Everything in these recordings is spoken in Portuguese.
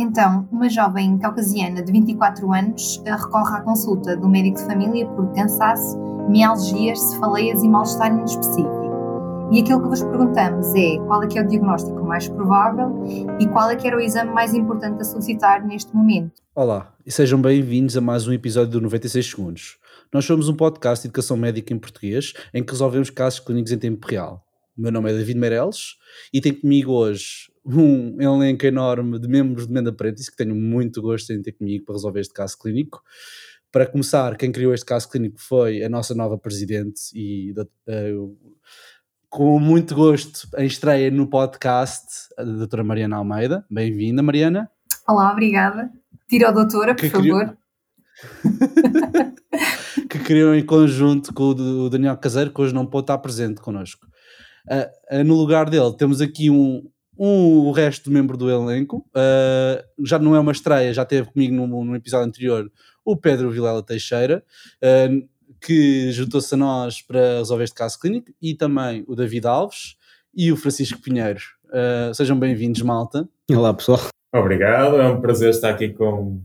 Então, uma jovem caucasiana de 24 anos recorre à consulta do médico de família por cansaço, mialgias, cefaleias e mal-estar inespecífico. E aquilo que vos perguntamos é qual é que é o diagnóstico mais provável e qual é que era o exame mais importante a solicitar neste momento. Olá e sejam bem-vindos a mais um episódio do 96 Segundos. Nós somos um podcast de educação médica em português em que resolvemos casos clínicos em tempo real. O meu nome é David Meireles e tenho comigo hoje um elenco enorme de membros de Menda Apprentice que tenho muito gosto em ter comigo para resolver este caso clínico. Para começar, quem criou este caso clínico foi a nossa nova presidente e uh, com muito gosto em estreia no podcast a doutora Mariana Almeida. Bem-vinda, Mariana. Olá, obrigada. Tira a doutora, por que favor. Criou... que criou em conjunto com o Daniel Caseiro, que hoje não pode estar presente connosco. Uh, uh, no lugar dele temos aqui um, o resto do membro do elenco. Uh, já não é uma estreia, já teve comigo no, no episódio anterior o Pedro Vilela Teixeira. Uh, que juntou-se a nós para resolver este caso clínico, e também o David Alves e o Francisco Pinheiro. Uh, sejam bem-vindos, malta. Olá, pessoal. Obrigado, é um prazer estar aqui com,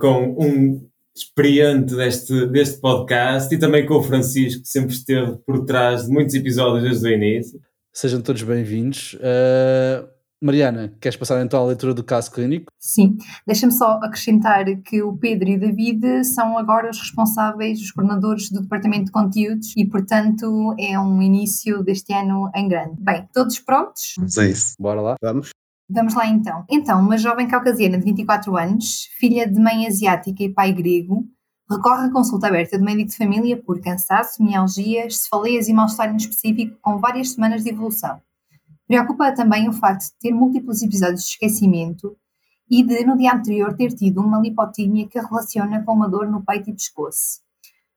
com um experiente deste, deste podcast e também com o Francisco, que sempre esteve por trás de muitos episódios desde o início. Sejam todos bem-vindos. Uh, Mariana, queres passar então à leitura do caso clínico? Sim, deixa-me só acrescentar que o Pedro e o David são agora os responsáveis, os coordenadores do Departamento de Conteúdos e, portanto, é um início deste ano em grande. Bem, todos prontos? Vamos a isso. Bora lá. Vamos. Vamos lá então. Então, uma jovem caucasiana de 24 anos, filha de mãe asiática e pai grego, recorre à consulta aberta do médico de família por cansaço, mialgias, cefaleias e mal-estar específico com várias semanas de evolução. Preocupa também o facto de ter múltiplos episódios de esquecimento e de, no dia anterior, ter tido uma lipotímia que relaciona com uma dor no peito e pescoço.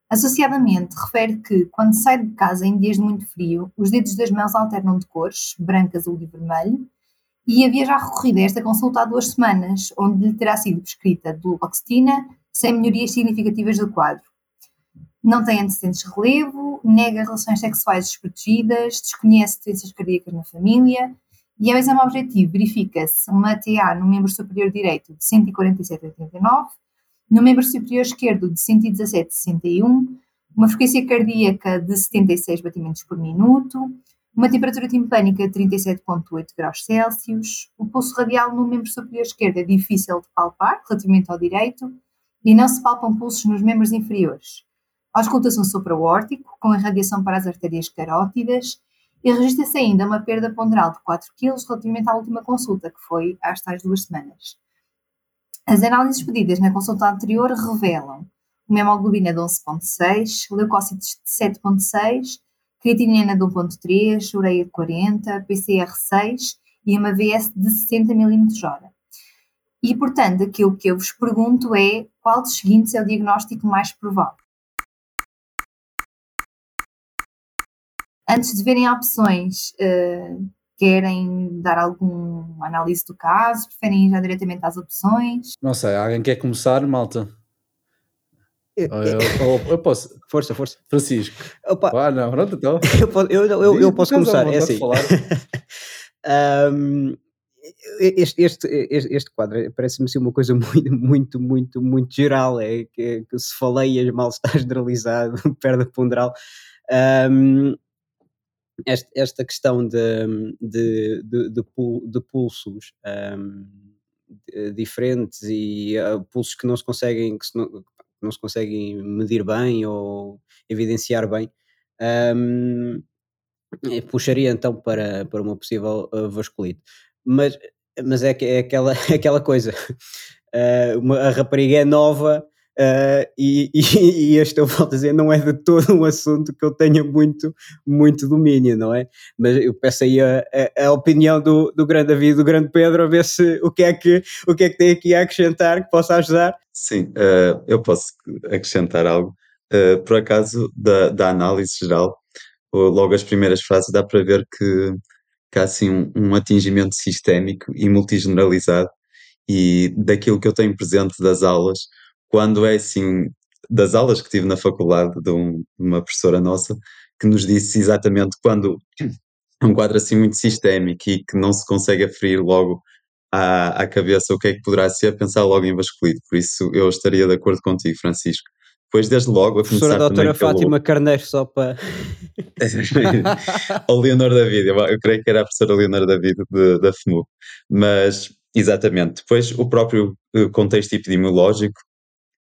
Associadamente, refere que, quando sai de casa em dias de muito frio, os dedos das mãos alternam de cores, branco, azul e vermelho, e havia já recorrido a esta consulta há duas semanas, onde lhe terá sido prescrita duloxetina, sem melhorias significativas do quadro. Não tem antecedentes de relevo, nega relações sexuais desprotegidas, desconhece doenças cardíacas na família e ao exame objetivo verifica-se uma TA no membro superior direito de 147,89, no membro superior esquerdo de 117,61, uma frequência cardíaca de 76 batimentos por minuto, uma temperatura timpânica de 37,8 graus Celsius, o pulso radial no membro superior esquerdo é difícil de palpar relativamente ao direito e não se palpam pulsos nos membros inferiores auscultação supraórtico, com irradiação para as artérias carótidas, e registra-se ainda uma perda ponderal de 4 kg relativamente à última consulta, que foi às tais duas semanas. As análises pedidas na consulta anterior revelam uma hemoglobina de 11.6, leucócitos de 7.6, creatinina de 1.3, ureia de 40, PCR 6 e uma VS de 60 mm/hora. E, portanto, aquilo que eu vos pergunto é qual dos seguintes é o diagnóstico mais provável? antes de verem opções, uh, querem dar alguma análise do caso? Preferem ir já diretamente às opções? Não sei, alguém quer começar, malta? Eu, eu, eu, posso. Força, força. Francisco. Opa. Ah, não, pronto, então. Eu, eu, eu posso começar. É assim. um, este, este, este, quadro parece-me ser uma coisa muito, muito, muito, muito geral. É que, que se falei mal está generalizado, perda ponderal. Um, esta, esta questão de, de, de, de pulsos um, diferentes e uh, pulsos que não se conseguem que se não, que não, se conseguem medir bem ou evidenciar bem um, puxaria então para, para uma possível uh, vasculite mas, mas é, é aquela, é aquela coisa uh, uma, a rapariga é nova Uh, e, e, e, este, eu volto a dizer, não é de todo um assunto que eu tenha muito, muito domínio, não é? Mas eu peço aí a, a, a, opinião do, do grande David, do grande Pedro, a ver se o que é que, o que, é que tem aqui a acrescentar que possa ajudar. Sim, uh, eu posso acrescentar algo. Por acaso, da, da análise geral, logo as primeiras frases, dá para ver que, que há assim um, um atingimento sistémico e multigeneralizado e daquilo que eu tenho presente das aulas, quando é assim, das aulas que tive na faculdade de, um, de uma professora nossa, que nos disse exatamente quando é um quadro assim muito sistémico e que não se consegue aferir logo à, à cabeça o que é que poderá ser, pensar logo em vasculite. Por isso eu estaria de acordo contigo, Francisco. Pois desde logo a começar Professora doutora pelo... Fátima Carneiro, só para... a Leonor David, eu, eu creio que era a professora Leonor David de, da FMU. Mas, exatamente, depois o próprio eh, contexto epidemiológico,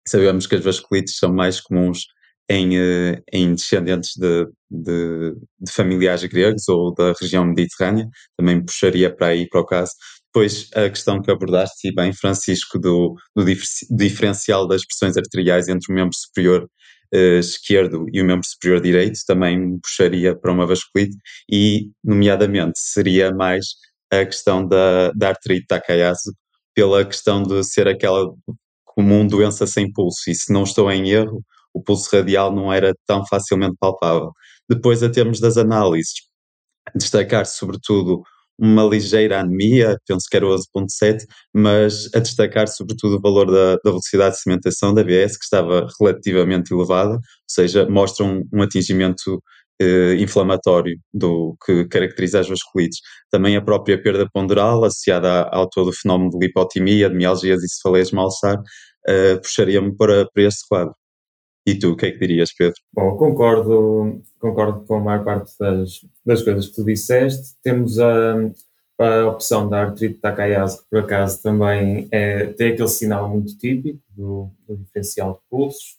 sabemos que as vasculites são mais comuns em, eh, em descendentes de, de, de, familiares gregos ou da região mediterrânea, também puxaria para aí para o caso. Depois a questão que abordaste, e bem, Francisco, do, do diferencial das pressões arteriais entre o membro superior uh, esquerdo e o membro superior direito, também puxaria para uma vasculite, e, nomeadamente, seria mais a questão da, da artrite Takayasu, pela questão de ser aquela comum doença sem pulso, e se não estou em erro, o pulso radial não era tão facilmente palpável. Depois, a termos das análises, destacar sobretudo uma ligeira anemia, penso que era 11.7, mas a destacar sobretudo o valor da, da, velocidade de cimentação da BS, que estava relativamente elevada, ou seja, mostra um, um atingimento eh, inflamatório do que caracteriza as vasculites. Também a própria perda ponderal, associada ao todo o fenómeno de lipotimia, de mialgias e cefaleias mal-estar, eh, puxaria-me para, para este quadro. E tu, o que é que dirias, Pedro? Bom, concordo, concordo com a maior parte das, das coisas que tu disseste. Temos a, a opção da artrite Takayasu, que por acaso também é, tem aquele sinal muito típico do, do diferencial de pulsos.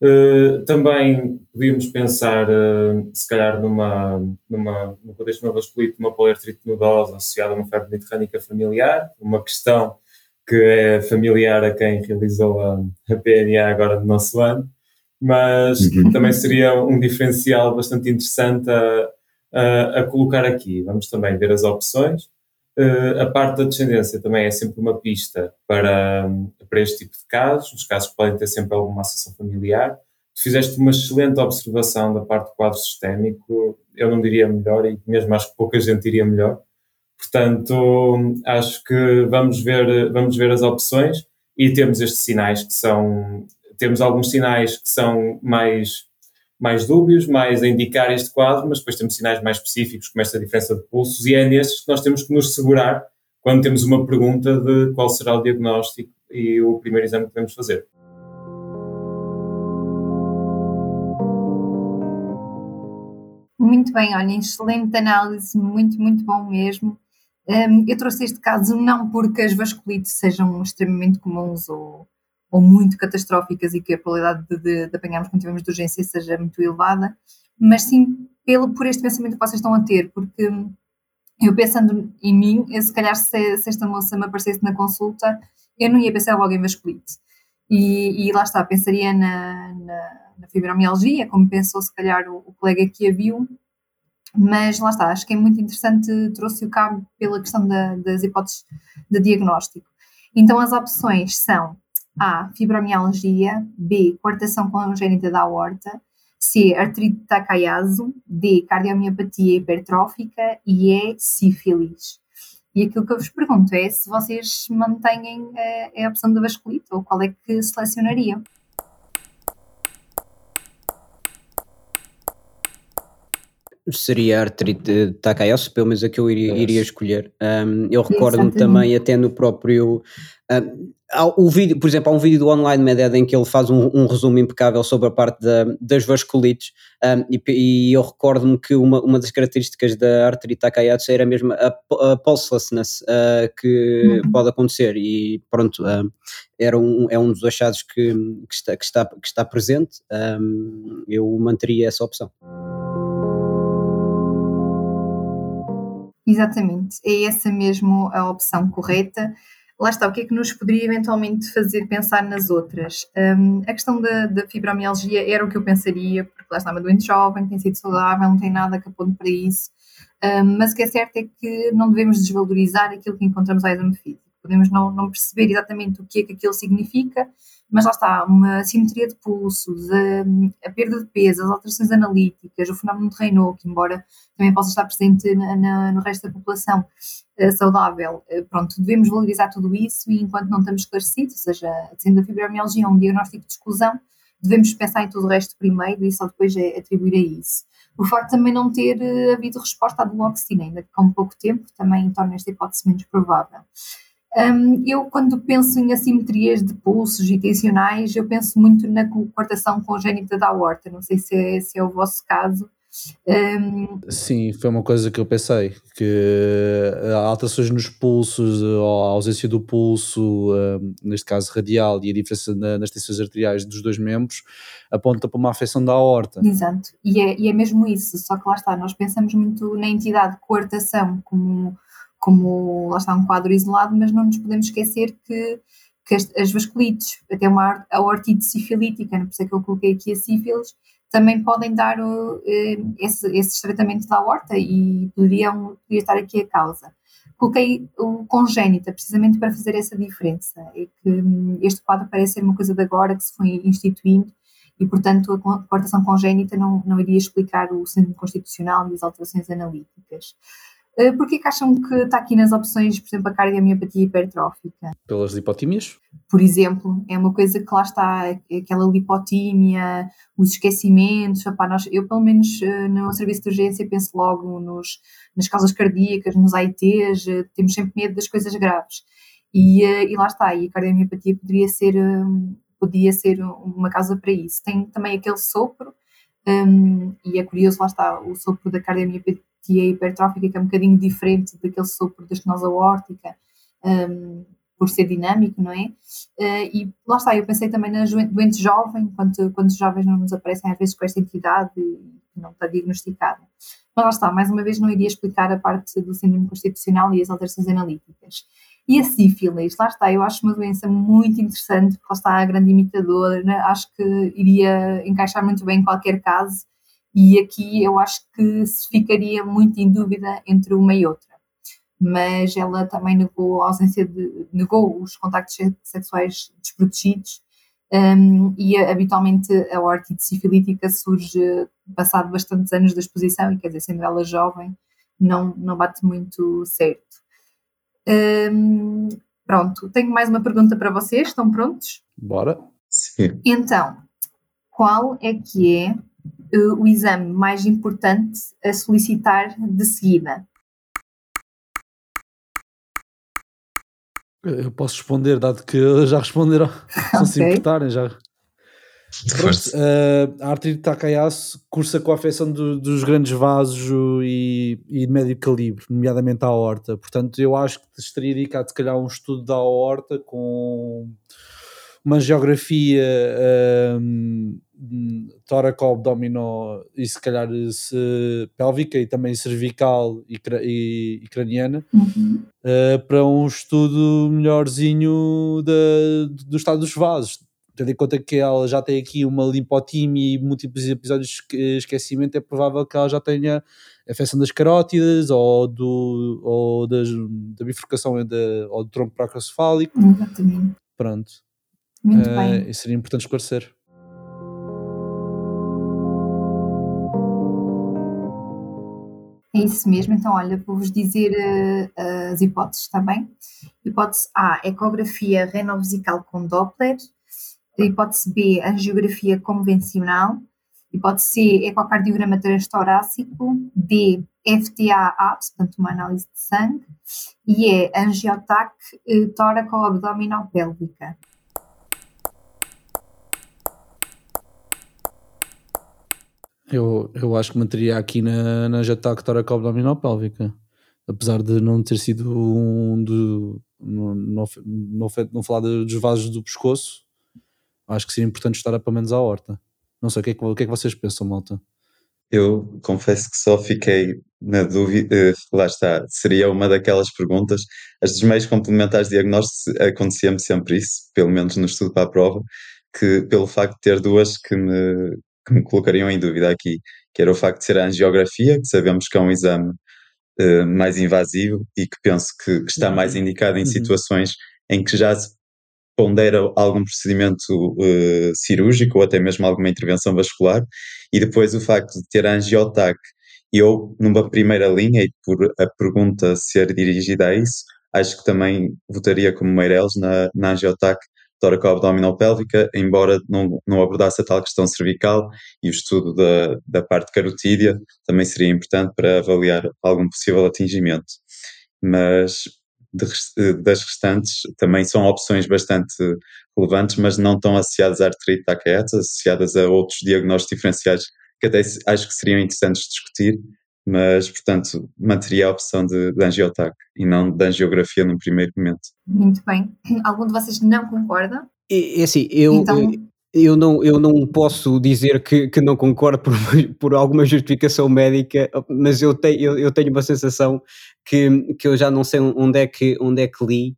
Uh, também podíamos pensar, uh, se calhar, numa, numa, no contexto de uma vasculite, uma poliartrite nodosa associada a uma febre mediterrânica familiar, uma questão que é familiar a quem realizou a, a PNA agora no nosso ano mas uhum. também seria um diferencial bastante interessante a, a, a, colocar aqui. Vamos também ver as opções. Uh, a parte da descendência também é sempre uma pista para, para este tipo de casos, os casos podem ter sempre alguma associação familiar. Tu fizeste uma excelente observação da parte do quadro sistémico, eu não diria melhor e mesmo acho que pouca gente diria melhor. Portanto, acho que vamos ver, vamos ver as opções e temos estes sinais que são temos alguns sinais que são mais, mais dúbios, mais a indicar este quadro, mas depois temos sinais mais específicos, como esta diferença de pulsos, e é nestes que nós temos que nos segurar quando temos uma pergunta de qual será o diagnóstico e o primeiro exame que devemos fazer. Muito bem, olha, excelente análise, muito, muito bom mesmo. Um, eu trouxe este caso não porque as vasculites sejam extremamente comuns ou, ou muito catastróficas e que a probabilidade de, de, de apanharmos quando tivermos de urgência seja muito elevada, mas sim pelo, por este pensamento que vocês estão a ter, porque eu pensando em mim, eu, se calhar se, se, esta moça me aparecesse na consulta, eu não ia pensar logo em vasculite. E, e lá está, pensaria na, na, na, fibromialgia, como pensou se calhar o, o, colega que a viu, mas lá está, acho que é muito interessante, trouxe o cabo pela questão da, das hipóteses de diagnóstico. Então as opções são a. Fibromialgia. B. Coartação congénita da aorta. C. Artrite Takayasu. D. Cardiomiopatia hipertrófica. E E. Sífilis. E aquilo que eu vos pergunto é se vocês mantêm a, eh, a opção da vasculite ou qual é que selecionariam. seria a artrite Takayasu, pelo menos a que eu iria, iria escolher. Um, eu recordo-me também até no próprio um, o vídeo, por exemplo, há um vídeo do Online Meded em que ele faz um, um resumo impecável sobre a parte da, das vasculites um, e, e, eu recordo-me que uma, uma das características da artrite Takayasu era mesmo a, a pulselessness uh, que uhum. pode acontecer e pronto, uh, era um, é um dos achados que, que, está, que, está, que está presente, um, eu manteria essa opção. Exatamente, é essa mesmo a opção correta lá está, o que é que nos poderia eventualmente fazer pensar nas outras? Um, a questão da, da, fibromialgia era o que eu pensaria, porque lá está uma doente jovem, tem sido saudável, não tem nada que aponte para isso, um, mas o que é certo é que não devemos desvalorizar aquilo que encontramos ao exame físico. Podemos não, não perceber exatamente o que é que aquilo significa, mas lá está, uma simetria de pulsos, a, a, perda de peso, as alterações analíticas, o fenómeno de Raynaud, que embora também possa estar presente na, na, no resto da população uh, saudável, uh, pronto, devemos valorizar tudo isso e enquanto não estamos esclarecidos, ou seja, sendo a fibromialgia um diagnóstico de exclusão, devemos pensar em tudo o resto primeiro e só depois é atribuir a isso. O facto também não ter uh, havido resposta à duloxina, ainda com pouco tempo, também torna esta hipótese menos provável. Um, eu, quando penso em assimetrias de pulsos e tensionais, eu penso muito na coartação congénita da aorta. Não sei se é, se é o vosso caso. Um... Sim, foi uma coisa que eu pensei, que alterações nos pulsos, ou a ausência do pulso, neste caso radial, e a diferença na, nas tensões arteriais dos dois membros, aponta para uma afecção da aorta. Exato, e é, e é mesmo isso, só que lá está, nós pensamos muito na entidade coartação como como lá está um quadro isolado, mas não nos podemos esquecer que, que as, as vasculites, até uma aortite sifilítica, por isso é que eu coloquei aqui a sífilis, também podem dar o, eh, esse, esses tratamentos da aorta e poderiam, poderia estar aqui a causa. Coloquei o congénita precisamente para fazer essa diferença, é que hum, este quadro parece ser uma coisa de agora que se foi instituindo e, portanto, a coartação congénita não, não iria explicar o síndrome constitucional e as alterações analíticas. Eh, Porquê que acham que está aqui nas opções, por exemplo, a cardiomiopatia hipertrófica? Pelas lipotímias? Por exemplo, é uma coisa que lá está, aquela lipotímia, os esquecimentos, opá, nós, eu pelo menos eh, no serviço de urgência penso logo nos, nas causas cardíacas, nos AITs, eh, temos sempre medo das coisas graves. E, e lá está, e a cardiomiopatia poderia ser, podia ser uma causa para isso. Tem também aquele sopro, um, e é curioso, lá está, o sopro da cardiomiopatia tia hipertrófica, que é um bocadinho diferente daquele sopro da estenose aórtica, um, por ser dinâmico, não é? Uh, e lá está, eu pensei também na doente jovem, quando, quando os jovens não nos aparecem às vezes com esta entidade e não está diagnosticada. Mas lá está, mais uma vez não iria explicar a parte do síndrome constitucional e as alterações analíticas. E a sífilis, lá está, eu acho uma doença muito interessante, porque lá está a grande imitadora, né? acho que iria encaixar muito bem em qualquer caso, e aqui eu acho que se ficaria muito em dúvida entre uma e outra. Mas ela também negou a ausência de, negou os contactos sexuais desprotegidos um, e habitualmente a ortite sifilítica surge passado bastantes anos da exposição e quer dizer, sendo ela jovem, não, não bate muito certo. Um, pronto, tenho mais uma pergunta para vocês, estão prontos? Bora. Sim. Então, qual é que é o exame mais importante a solicitar de seguida? Eu posso responder, dado que já responderam, okay. se importarem já. Pronto, uh, a artrite Takayasu cursa com a afecção do, dos grandes vasos e, e, de médio calibre, nomeadamente a aorta. Portanto, eu acho que estaria indicado, se calhar, um estudo da aorta com uma geografia um, tóraco-abdominal e se calhar se, pélvica e também cervical e, e, e craniana uhum. uh, para um estudo melhorzinho de, do estado dos vasos. Tendo em conta que ela já tem aqui uma limpotímia e múltiplos episódios de esquecimento, é provável que ela já tenha afecção das carótidas ou, do, ou das, da bifurcação de, ou do tronco procrocefálico. Exatamente. Pronto. Muito uh, bem. Isso seria importante esclarecer. É isso mesmo, então olha, vou-vos dizer uh, as hipóteses, está bem? Hipótese A, ecografia renovesical com Doppler. Hipótese B, angiografia convencional. Hipótese C, ecocardiograma transtorácico. D, FTA-APS, portanto uma análise de sangue. E E, angiotac uh, tóraco-abdominal pélvica. Eu, eu acho que manteria aqui na, na Jatac abdominal pélvica. Apesar de não ter sido um do. Não, não, não, não falar dos vasos do pescoço, acho que seria importante estar a pelo menos à horta. Não sei o que, é que, o que é que vocês pensam, malta. Eu confesso que só fiquei na dúvida, eh, lá está, seria uma daquelas perguntas. As dos meios complementares de diagnóstico acontecia-me sempre isso, pelo menos no estudo para a prova, que pelo facto de ter duas que me, que me colocariam em dúvida aqui, que era o facto de ser a angiografia, que sabemos que é um exame uh, mais invasivo e que penso que, que está mais indicado em uhum. situações em que já se pondera algum procedimento uh, cirúrgico ou até mesmo alguma intervenção vascular, e depois o facto de ter a angiotac, eu, numa primeira linha, e por a pergunta ser dirigida a isso, acho que também votaria como Meireles na, na angiotac tóraco-abdominal pélvica, embora não, não abordasse a tal questão cervical e o estudo da, da parte carotídea também seria importante para avaliar algum possível atingimento. Mas de, das restantes também são opções bastante relevantes, mas não tão associadas à artrite Takayama, associadas a outros diagnósticos diferenciais que até acho que seriam interessantes discutir, mas, portanto, manteria a opção de, de angiotac e não de angiografia no primeiro momento. Muito bem. Algum de vocês não concorda? É, é assim, eu, então... eu, não, eu não posso dizer que, que não concordo por, por alguma justificação médica, mas eu, te, eu, eu tenho uma sensação que, que eu já não sei onde é que, onde é que li,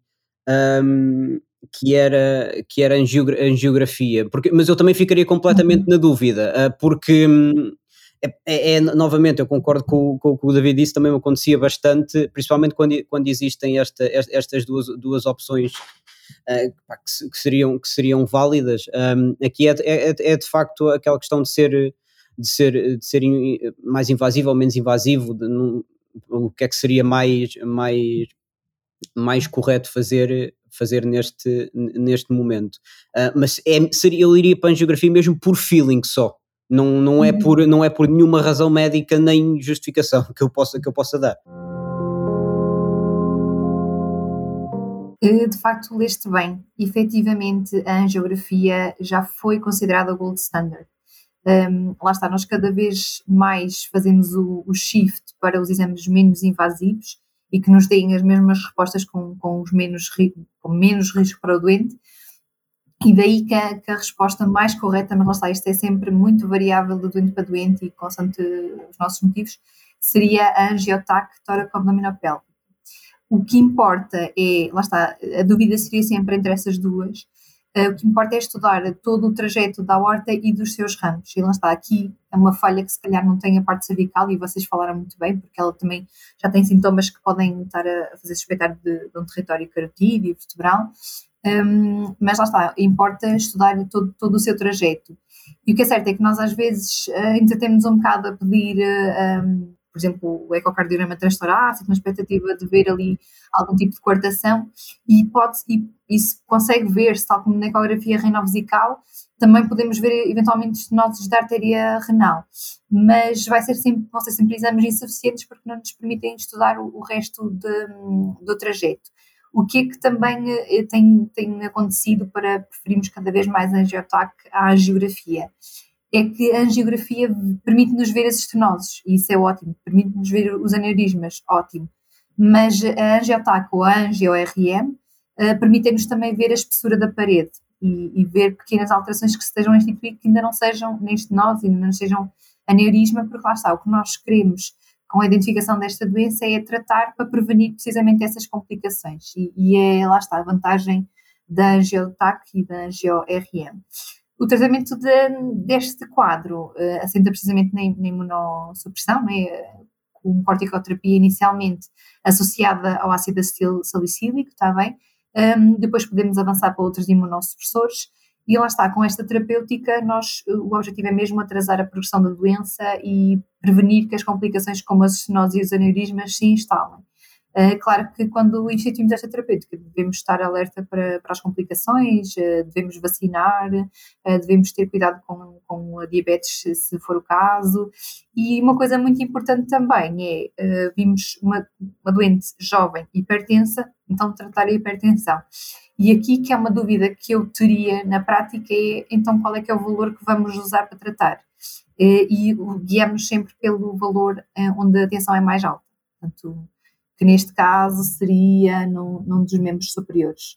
um, que era, que era angiografia, porque, mas eu também ficaria completamente uhum. na dúvida, uh, porque hum, é, é, é, novamente, eu concordo com, com, com, o David disse, também me acontecia bastante, principalmente quando, quando existem esta, estas duas, duas opções uh, que, que, seriam, que seriam válidas. Um, aqui é, é, é, de facto aquela questão de ser, de ser, de ser mais invasivo ou menos invasivo, de, o que é que seria mais, mais, mais correto fazer, fazer neste, neste momento. Uh, mas é, seria, eu iria para a angiografia mesmo por feeling só. Não, não, é uhum. por, não é por nenhuma razão médica nem justificação que eu possa, que eu possa dar. De facto, leste bem. Efetivamente, a angiografia já foi considerada gold standard. Um, lá está, nós cada vez mais fazemos o, o, shift para os exames menos invasivos e que nos deem as mesmas respostas com, com, os menos, com menos risco para o doente, e daí que a, que a, resposta mais correta, mas lá está, isto é sempre muito variável de doente para doente e constante os nossos motivos, seria a angiotac tóraco-abdominopélvico. O que importa é, lá está, a dúvida seria sempre entre essas duas, uh, o que importa é estudar todo o trajeto da horta e dos seus ramos, e lá está, aqui é uma falha que se calhar não tem a parte cervical, e vocês falaram muito bem, porque ela também já tem sintomas que podem estar a fazer suspeitar de, de um território carotídeo, vertebral, um, mas lá está, importa estudar todo, todo o seu trajeto. E o que é certo é que nós às vezes uh, ainda temos um bocado a pedir, uh, um, por exemplo, o ecocardiograma transtorácico, na expectativa de ver ali algum tipo de coartação, e, pode, e isso consegue ver-se, tal como na ecografia renovesical, também podemos ver eventualmente estenoses da artéria renal, mas vai ser sempre, vão ser sempre exames insuficientes porque não nos permitem estudar o, o resto de, do trajeto. O que é que também eh, tem, tem acontecido para preferirmos cada vez mais a angiotac à angiografia? É que a angiografia permite-nos ver as estenoses, e isso é ótimo, permite-nos ver os aneurismas, ótimo. Mas a angiotac ou a angio-RM eh, permite-nos também ver a espessura da parede e, e, ver pequenas alterações que estejam a instituir que ainda não sejam nem estenose, ainda não sejam aneurisma, porque lá está, o que nós queremos com a identificação desta doença é tratar para prevenir precisamente essas complicações. E, e é, lá está, a vantagem da angiotac e da angio-RM. O tratamento de, deste quadro uh, assenta precisamente na, na imunossupressão, né, com corticoterapia inicialmente associada ao ácido acetil salicílico, está bem? Um, depois podemos avançar para outros imunossupressores e lá está, com esta terapêutica, nós, o objetivo é mesmo atrasar a progressão da doença e prevenir que as complicações como as estenose e os aneurismas se instalem. Uh, claro que quando instituímos esta terapêutica devemos estar alerta para, para as complicações, uh, devemos vacinar, devemos ter cuidado com, com a diabetes se for o caso. E uma coisa muito importante também é, vimos uma, uma doente jovem hipertensa, então tratar a hipertensão. E aqui que é uma dúvida que eu teria na prática é então qual é que é o valor que vamos usar para tratar? Eh, e guiamos sempre pelo valor eh, onde a tensão é mais alta. Portanto, que neste caso seria num, num dos membros superiores,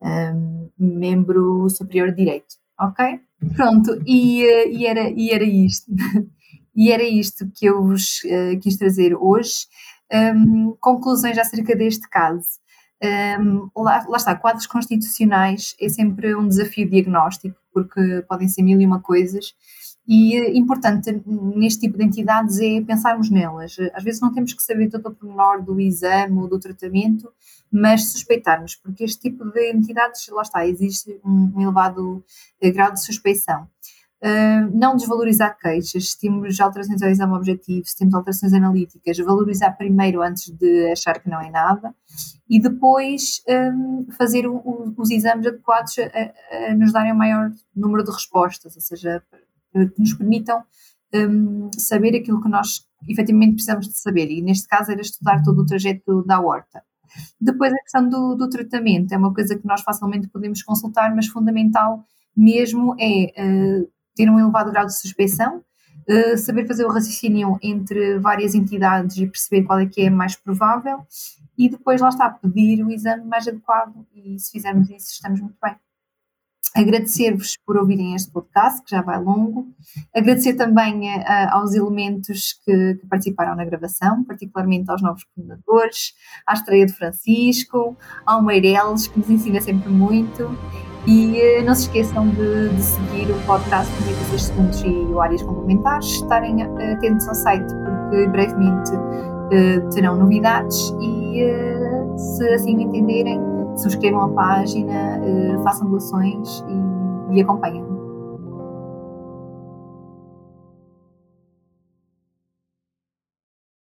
um, membro superior direito, ok? Pronto, e, eh, e, era, e era isto. e era isto que eu vos uh, quis trazer hoje. Um, conclusões acerca deste caso. Um, lá, lá, está, quadros constitucionais é sempre um desafio diagnóstico, porque podem ser mil e uma coisas, e uh, importante neste tipo de entidades é pensarmos nelas. Às vezes não temos que saber todo o pormenor do exame ou do tratamento, mas suspeitarmos, porque este tipo de entidades, lá está, existe um, elevado uh, grau de suspeição. Não desvalorizar queixas, se temos alterações ao exame objetivo, se temos alterações analíticas, valorizar primeiro antes de achar que não é nada e depois um, fazer o, o, os exames adequados a, a, nos darem o maior número de respostas, ou seja, que nos permitam um, saber aquilo que nós efetivamente precisamos de saber e neste caso era estudar todo o trajeto da horta. Depois a questão do, do tratamento é uma coisa que nós facilmente podemos consultar, mas fundamental mesmo é uh, ter um elevado grau de suspeição, uh, saber fazer o raciocínio entre várias entidades e perceber qual é que é mais provável e depois lá está, pedir o exame mais adequado e se fizermos isso estamos muito bem. Agradecer-vos por ouvirem este podcast, que já vai longo. Agradecer também aos elementos que, que, participaram na gravação, particularmente aos novos coordenadores, à estreia de Francisco, ao Meireles, que nos ensina sempre muito. E uh, não se esqueçam de, de seguir o podcast 96 segundos e o áreas complementares, estarem atentos ao site, porque brevemente uh, terão novidades e, se assim entenderem, subscrevam a página, uh, façam doações e, e acompanhem.